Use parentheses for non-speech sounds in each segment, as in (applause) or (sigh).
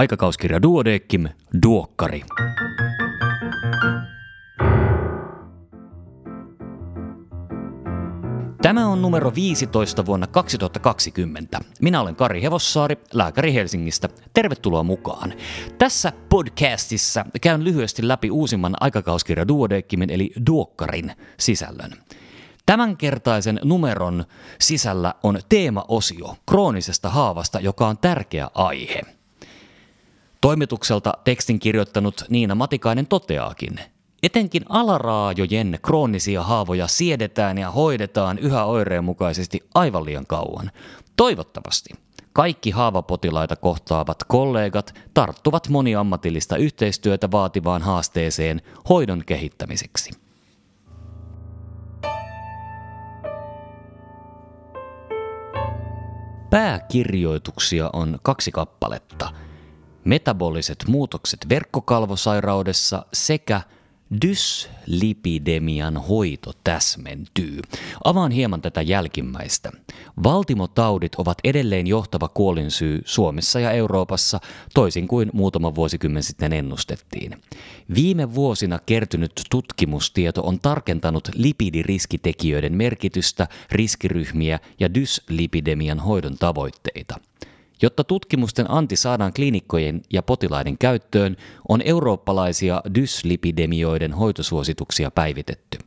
Aikakauskirja Duodeckim, Duokkari. Tämä on numero 15 vuonna 2020. Minä olen Kari Hevossaari, lääkäri Helsingistä. Tervetuloa mukaan. Tässä podcastissa käyn lyhyesti läpi uusimman aikakauskirja Duodeckimin eli Duokkarin sisällön. Tämänkertaisen numeron sisällä on teemaosio kroonisesta haavasta, joka on tärkeä aihe. Toimitukselta tekstin kirjoittanut Niina Matikainen toteaakin, Etenkin alaraajojen kroonisia haavoja siedetään ja hoidetaan yhä oireenmukaisesti aivan liian kauan. Toivottavasti kaikki haavapotilaita kohtaavat kollegat tarttuvat moniammatillista yhteistyötä vaativaan haasteeseen hoidon kehittämiseksi. Pääkirjoituksia on kaksi kappaletta. Metaboliset muutokset verkkokalvosairaudessa sekä – Dyslipidemian hoito täsmentyy. Avaan hieman tätä jälkimmäistä. Valtimotaudit ovat edelleen johtava kuolinsyy Suomessa ja Euroopassa, toisin kuin muutama vuosikymmen sitten ennustettiin. Viime vuosina kertynyt tutkimustieto on tarkentanut lipidiriskitekijöiden merkitystä, riskiryhmiä ja dyslipidemian hoidon tavoitteita – Jotta tutkimusten anti saadaan klinikkojen ja potilaiden käyttöön, on eurooppalaisia dyslipidemioiden hoitosuosituksia päivitetty.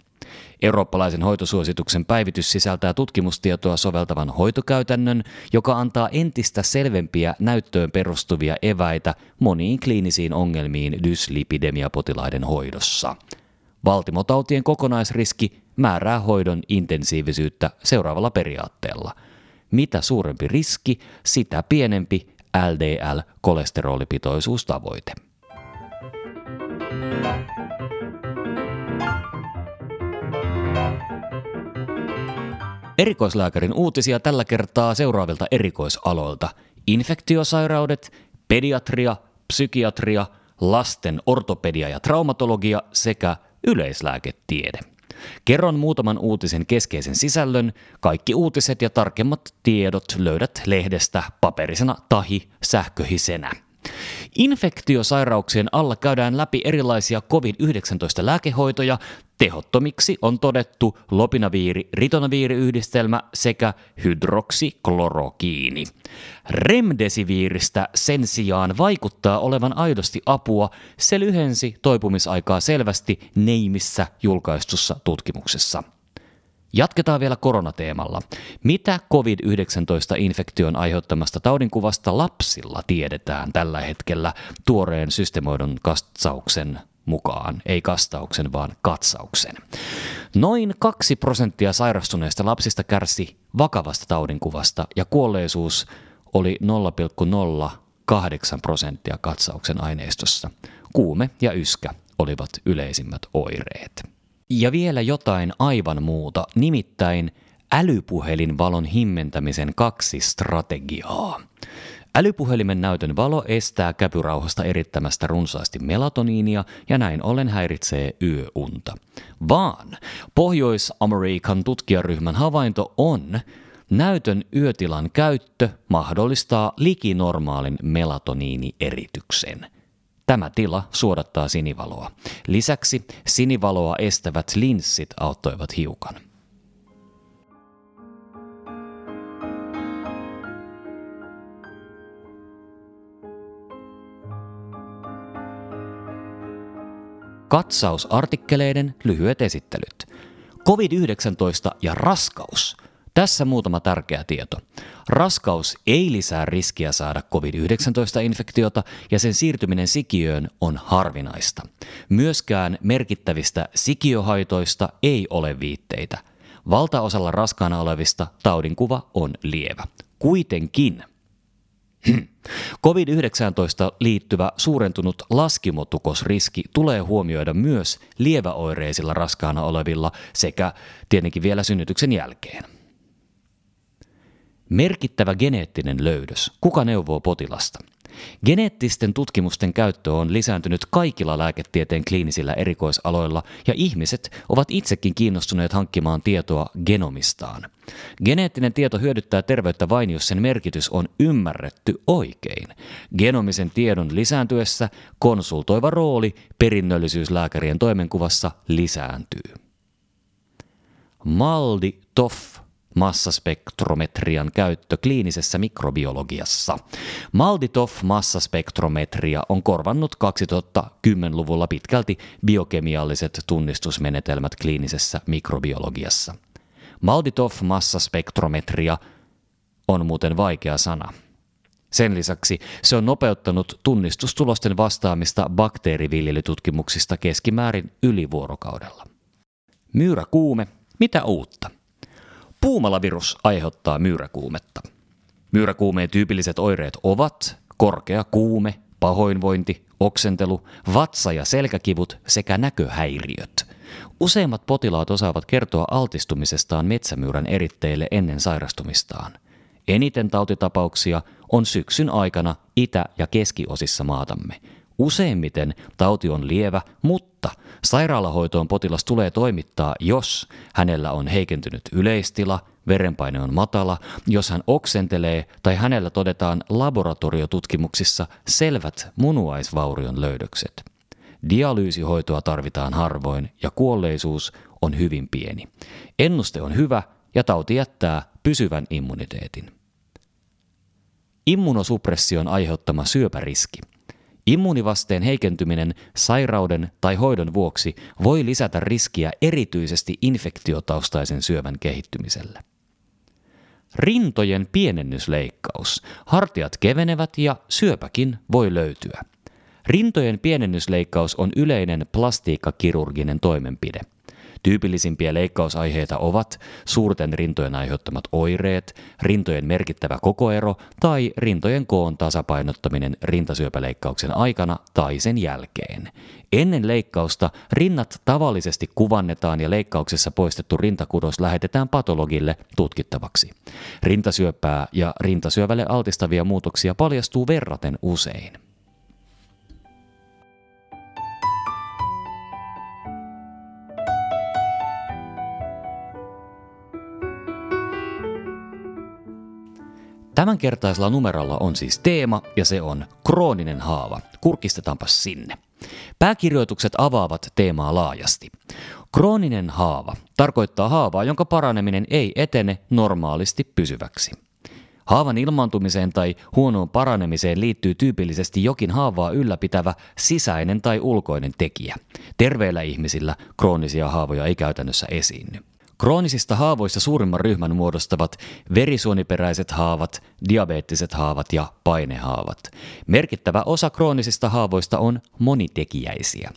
Eurooppalaisen hoitosuosituksen päivitys sisältää tutkimustietoa soveltavan hoitokäytännön, joka antaa entistä selvempiä näyttöön perustuvia eväitä moniin kliinisiin ongelmiin dyslipidemiapotilaiden hoidossa. Valtimotautien kokonaisriski määrää hoidon intensiivisyyttä seuraavalla periaatteella – mitä suurempi riski, sitä pienempi LDL-kolesterolipitoisuustavoite. Erikoislääkärin uutisia tällä kertaa seuraavilta erikoisaloilta. Infektiosairaudet, pediatria, psykiatria, lasten ortopedia ja traumatologia sekä yleislääketiede. Kerron muutaman uutisen keskeisen sisällön. Kaikki uutiset ja tarkemmat tiedot löydät lehdestä paperisena tahi sähköhisenä. Infektiosairauksien alla käydään läpi erilaisia COVID-19 lääkehoitoja. Tehottomiksi on todettu lopinaviiri-ritonaviiriyhdistelmä sekä hydroksiklorokiini. Remdesiviiristä sen sijaan vaikuttaa olevan aidosti apua. Se lyhensi toipumisaikaa selvästi Neimissä julkaistussa tutkimuksessa. Jatketaan vielä koronateemalla. Mitä COVID-19-infektion aiheuttamasta taudinkuvasta lapsilla tiedetään tällä hetkellä tuoreen systemoidun katsauksen mukaan, ei kastauksen, vaan katsauksen. Noin 2 prosenttia sairastuneista lapsista kärsi vakavasta taudinkuvasta ja kuolleisuus oli 0,08 prosenttia katsauksen aineistossa. Kuume ja yskä olivat yleisimmät oireet. Ja vielä jotain aivan muuta, nimittäin älypuhelinvalon himmentämisen kaksi strategiaa. Älypuhelimen näytön valo estää käpyrauhasta erittämästä runsaasti melatoniinia ja näin ollen häiritsee yöunta. Vaan Pohjois-Amerikan tutkijaryhmän havainto on, näytön yötilan käyttö mahdollistaa likinormaalin melatoniinierityksen – Tämä tila suodattaa sinivaloa. Lisäksi sinivaloa estävät linssit auttoivat hiukan. Katsausartikkeleiden lyhyet esittelyt. COVID-19 ja raskaus – tässä muutama tärkeä tieto. Raskaus ei lisää riskiä saada COVID-19-infektiota ja sen siirtyminen sikiöön on harvinaista. Myöskään merkittävistä sikiöhaitoista ei ole viitteitä. Valtaosalla raskaana olevista taudinkuva on lievä. Kuitenkin (clears throat) COVID-19 liittyvä suurentunut laskimotukosriski tulee huomioida myös lieväoireisilla raskaana olevilla sekä tietenkin vielä synnytyksen jälkeen. Merkittävä geneettinen löydös. Kuka neuvoo potilasta? Geneettisten tutkimusten käyttö on lisääntynyt kaikilla lääketieteen kliinisillä erikoisaloilla ja ihmiset ovat itsekin kiinnostuneet hankkimaan tietoa genomistaan. Geneettinen tieto hyödyttää terveyttä vain, jos sen merkitys on ymmärretty oikein. Genomisen tiedon lisääntyessä konsultoiva rooli perinnöllisyyslääkärien toimenkuvassa lisääntyy. Maldi Toff massaspektrometrian käyttö kliinisessä mikrobiologiassa. Malditoff-massaspektrometria on korvannut 2010-luvulla pitkälti biokemialliset tunnistusmenetelmät kliinisessä mikrobiologiassa. Malditoff-massaspektrometria on muuten vaikea sana. Sen lisäksi se on nopeuttanut tunnistustulosten vastaamista bakteeriviljelytutkimuksista keskimäärin ylivuorokaudella. Myyräkuume, mitä uutta? Puumalavirus aiheuttaa myyräkuumetta. Myyräkuumeen tyypilliset oireet ovat korkea kuume, pahoinvointi, oksentelu, vatsa- ja selkäkivut sekä näköhäiriöt. Useimmat potilaat osaavat kertoa altistumisestaan metsämyyrän eritteille ennen sairastumistaan. Eniten tautitapauksia on syksyn aikana itä- ja keskiosissa maatamme. Useimmiten tauti on lievä, mutta sairaalahoitoon potilas tulee toimittaa, jos hänellä on heikentynyt yleistila, verenpaine on matala, jos hän oksentelee tai hänellä todetaan laboratoriotutkimuksissa selvät munuaisvaurion löydökset. Dialyysihoitoa tarvitaan harvoin ja kuolleisuus on hyvin pieni. Ennuste on hyvä ja tauti jättää pysyvän immuniteetin. Immunosuppression aiheuttama syöpäriski – Immuunivasteen heikentyminen sairauden tai hoidon vuoksi voi lisätä riskiä erityisesti infektiotaustaisen syövän kehittymiselle. Rintojen pienennysleikkaus. Hartiat kevenevät ja syöpäkin voi löytyä. Rintojen pienennysleikkaus on yleinen plastiikkakirurginen toimenpide – Tyypillisimpiä leikkausaiheita ovat suurten rintojen aiheuttamat oireet, rintojen merkittävä kokoero tai rintojen koon tasapainottaminen rintasyöpäleikkauksen aikana tai sen jälkeen. Ennen leikkausta rinnat tavallisesti kuvannetaan ja leikkauksessa poistettu rintakudos lähetetään patologille tutkittavaksi. Rintasyöpää ja rintasyövälle altistavia muutoksia paljastuu verraten usein. Tämänkertaisella numerolla on siis teema ja se on krooninen haava. Kurkistetaanpa sinne. Pääkirjoitukset avaavat teemaa laajasti. Krooninen haava tarkoittaa haavaa, jonka paraneminen ei etene normaalisti pysyväksi. Haavan ilmaantumiseen tai huonoon paranemiseen liittyy tyypillisesti jokin haavaa ylläpitävä sisäinen tai ulkoinen tekijä. Terveillä ihmisillä kroonisia haavoja ei käytännössä esiinny. Kroonisista haavoista suurimman ryhmän muodostavat verisuoniperäiset haavat, diabeettiset haavat ja painehaavat. Merkittävä osa kroonisista haavoista on monitekijäisiä.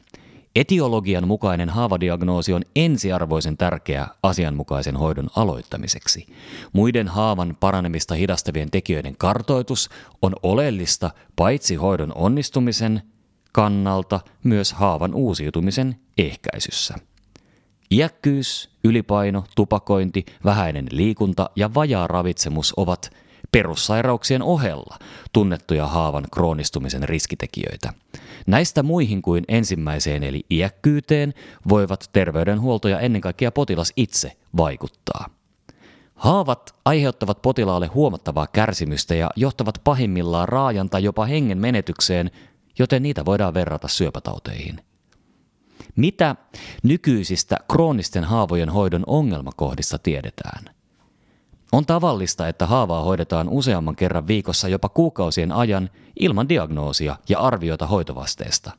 Etiologian mukainen haavadiagnoosi on ensiarvoisen tärkeä asianmukaisen hoidon aloittamiseksi. Muiden haavan paranemista hidastavien tekijöiden kartoitus on oleellista paitsi hoidon onnistumisen kannalta myös haavan uusiutumisen ehkäisyssä. Iäkkyys, ylipaino, tupakointi, vähäinen liikunta ja vajaa ravitsemus ovat perussairauksien ohella tunnettuja haavan kroonistumisen riskitekijöitä. Näistä muihin kuin ensimmäiseen eli iäkkyyteen voivat terveydenhuolto ja ennen kaikkea potilas itse vaikuttaa. Haavat aiheuttavat potilaalle huomattavaa kärsimystä ja johtavat pahimmillaan raajan tai jopa hengen menetykseen, joten niitä voidaan verrata syöpätauteihin. Mitä nykyisistä kroonisten haavojen hoidon ongelmakohdista tiedetään? On tavallista, että haavaa hoidetaan useamman kerran viikossa jopa kuukausien ajan ilman diagnoosia ja arviota hoitovasteesta.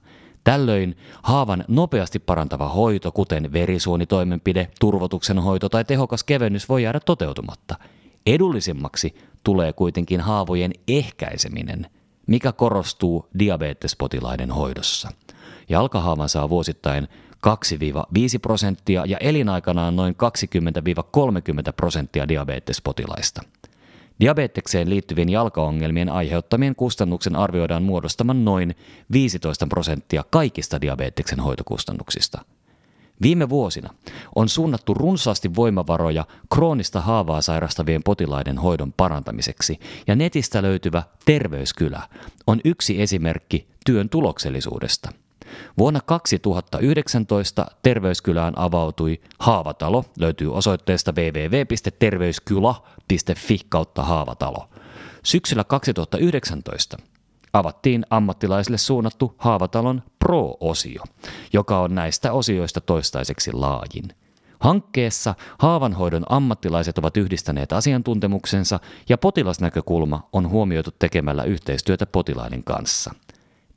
Tällöin haavan nopeasti parantava hoito, kuten verisuonitoimenpide, turvotuksen hoito tai tehokas kevennys voi jäädä toteutumatta. Edullisimmaksi tulee kuitenkin haavojen ehkäiseminen, mikä korostuu diabetespotilaiden hoidossa – Jalkahaavan saa vuosittain 2-5 prosenttia ja elinaikanaan noin 20-30 prosenttia diabetespotilaista. Diabetekseen liittyvien jalkaongelmien aiheuttamien kustannuksen arvioidaan muodostaman noin 15 prosenttia kaikista diabeteksen hoitokustannuksista. Viime vuosina on suunnattu runsaasti voimavaroja kroonista haavaa sairastavien potilaiden hoidon parantamiseksi, ja netistä löytyvä Terveyskylä on yksi esimerkki työn tuloksellisuudesta. Vuonna 2019 Terveyskylään avautui Haavatalo, löytyy osoitteesta www.terveyskyla.fi kautta Haavatalo. Syksyllä 2019 avattiin ammattilaisille suunnattu Haavatalon Pro-osio, joka on näistä osioista toistaiseksi laajin. Hankkeessa haavanhoidon ammattilaiset ovat yhdistäneet asiantuntemuksensa ja potilasnäkökulma on huomioitu tekemällä yhteistyötä potilaiden kanssa.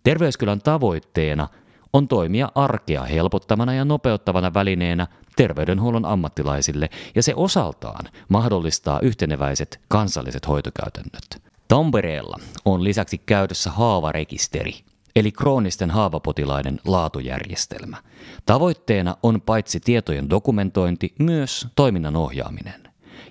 Terveyskylän tavoitteena on toimia arkea helpottavana ja nopeuttavana välineenä terveydenhuollon ammattilaisille ja se osaltaan mahdollistaa yhteneväiset kansalliset hoitokäytännöt. Tampereella on lisäksi käytössä haavarekisteri, eli kroonisten haavapotilaiden laatujärjestelmä. Tavoitteena on paitsi tietojen dokumentointi, myös toiminnan ohjaaminen.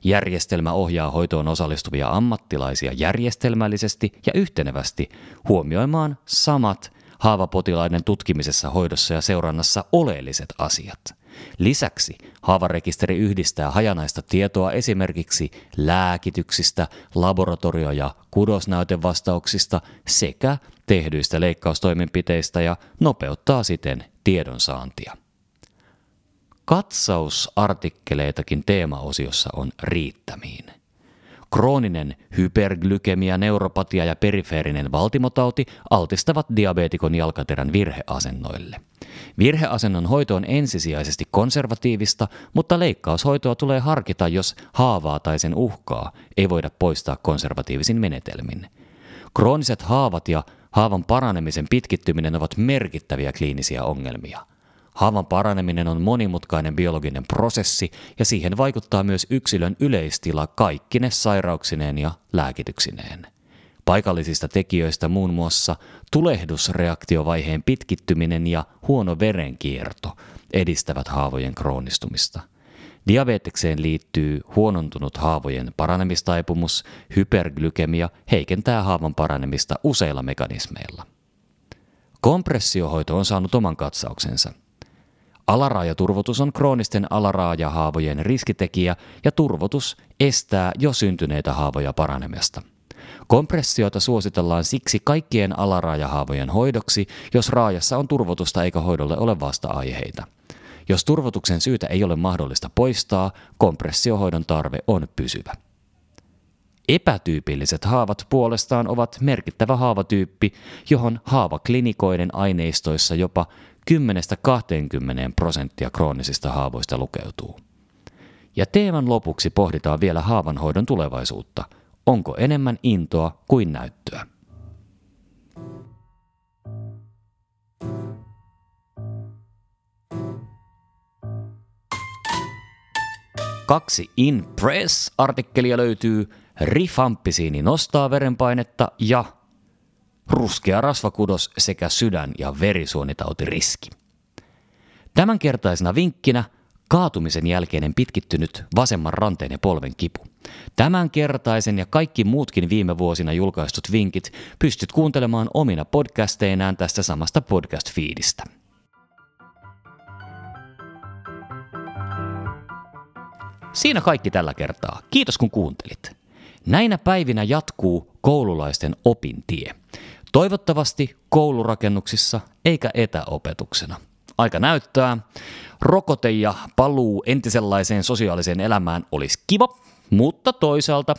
Järjestelmä ohjaa hoitoon osallistuvia ammattilaisia järjestelmällisesti ja yhtenevästi huomioimaan samat haavapotilaiden tutkimisessa, hoidossa ja seurannassa oleelliset asiat – Lisäksi haavarekisteri yhdistää hajanaista tietoa esimerkiksi lääkityksistä, laboratorio- ja kudosnäytevastauksista sekä tehdyistä leikkaustoimenpiteistä ja nopeuttaa siten tiedonsaantia. Katsausartikkeleitakin teemaosiossa on riittämiin. Krooninen hyperglykemia, neuropatia ja perifeerinen valtimotauti altistavat diabeetikon jalkaterän virheasennoille. Virheasennon hoito on ensisijaisesti konservatiivista, mutta leikkaushoitoa tulee harkita, jos haavaa tai sen uhkaa ei voida poistaa konservatiivisin menetelmin. Krooniset haavat ja haavan paranemisen pitkittyminen ovat merkittäviä kliinisiä ongelmia. Haavan paraneminen on monimutkainen biologinen prosessi ja siihen vaikuttaa myös yksilön yleistila kaikkine sairauksineen ja lääkityksineen. Paikallisista tekijöistä muun muassa tulehdusreaktiovaiheen pitkittyminen ja huono verenkierto edistävät haavojen kroonistumista. Diabetekseen liittyy huonontunut haavojen paranemistaipumus, hyperglykemia heikentää haavan paranemista useilla mekanismeilla. Kompressiohoito on saanut oman katsauksensa – Alaraajaturvotus on kroonisten alaraajahaavojen riskitekijä ja turvotus estää jo syntyneitä haavoja paranemasta. Kompressiota suositellaan siksi kaikkien alaraajahaavojen hoidoksi, jos raajassa on turvotusta eikä hoidolle ole vasta-aiheita. Jos turvotuksen syytä ei ole mahdollista poistaa, kompressiohoidon tarve on pysyvä. Epätyypilliset haavat puolestaan ovat merkittävä haavatyyppi, johon haavaklinikoiden aineistoissa jopa 10-20 prosenttia kroonisista haavoista lukeutuu. Ja teeman lopuksi pohditaan vielä haavanhoidon tulevaisuutta. Onko enemmän intoa kuin näyttöä? Kaksi In Press-artikkelia löytyy. Rifampisiini nostaa verenpainetta ja ruskea rasvakudos sekä sydän- ja verisuonitautiriski. Tämänkertaisena vinkkinä kaatumisen jälkeinen pitkittynyt vasemman ranteen ja polven kipu. Tämänkertaisen ja kaikki muutkin viime vuosina julkaistut vinkit pystyt kuuntelemaan omina podcasteinaan tästä samasta podcast-fiidistä. Siinä kaikki tällä kertaa. Kiitos kun kuuntelit. Näinä päivinä jatkuu koululaisten opintie. Toivottavasti koulurakennuksissa eikä etäopetuksena. Aika näyttää. Rokote ja paluu entisenlaiseen sosiaaliseen elämään olisi kiva, mutta toisaalta,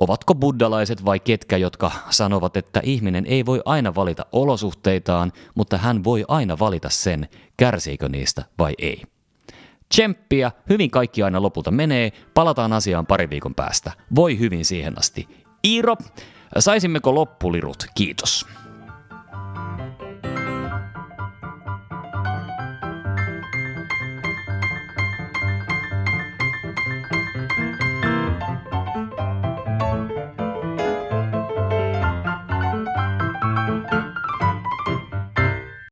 ovatko buddalaiset vai ketkä, jotka sanovat, että ihminen ei voi aina valita olosuhteitaan, mutta hän voi aina valita sen, kärsiikö niistä vai ei. Tsemppiä, hyvin kaikki aina lopulta menee, palataan asiaan pari viikon päästä. Voi hyvin siihen asti. Iiro, saisimmeko loppulirut? Kiitos.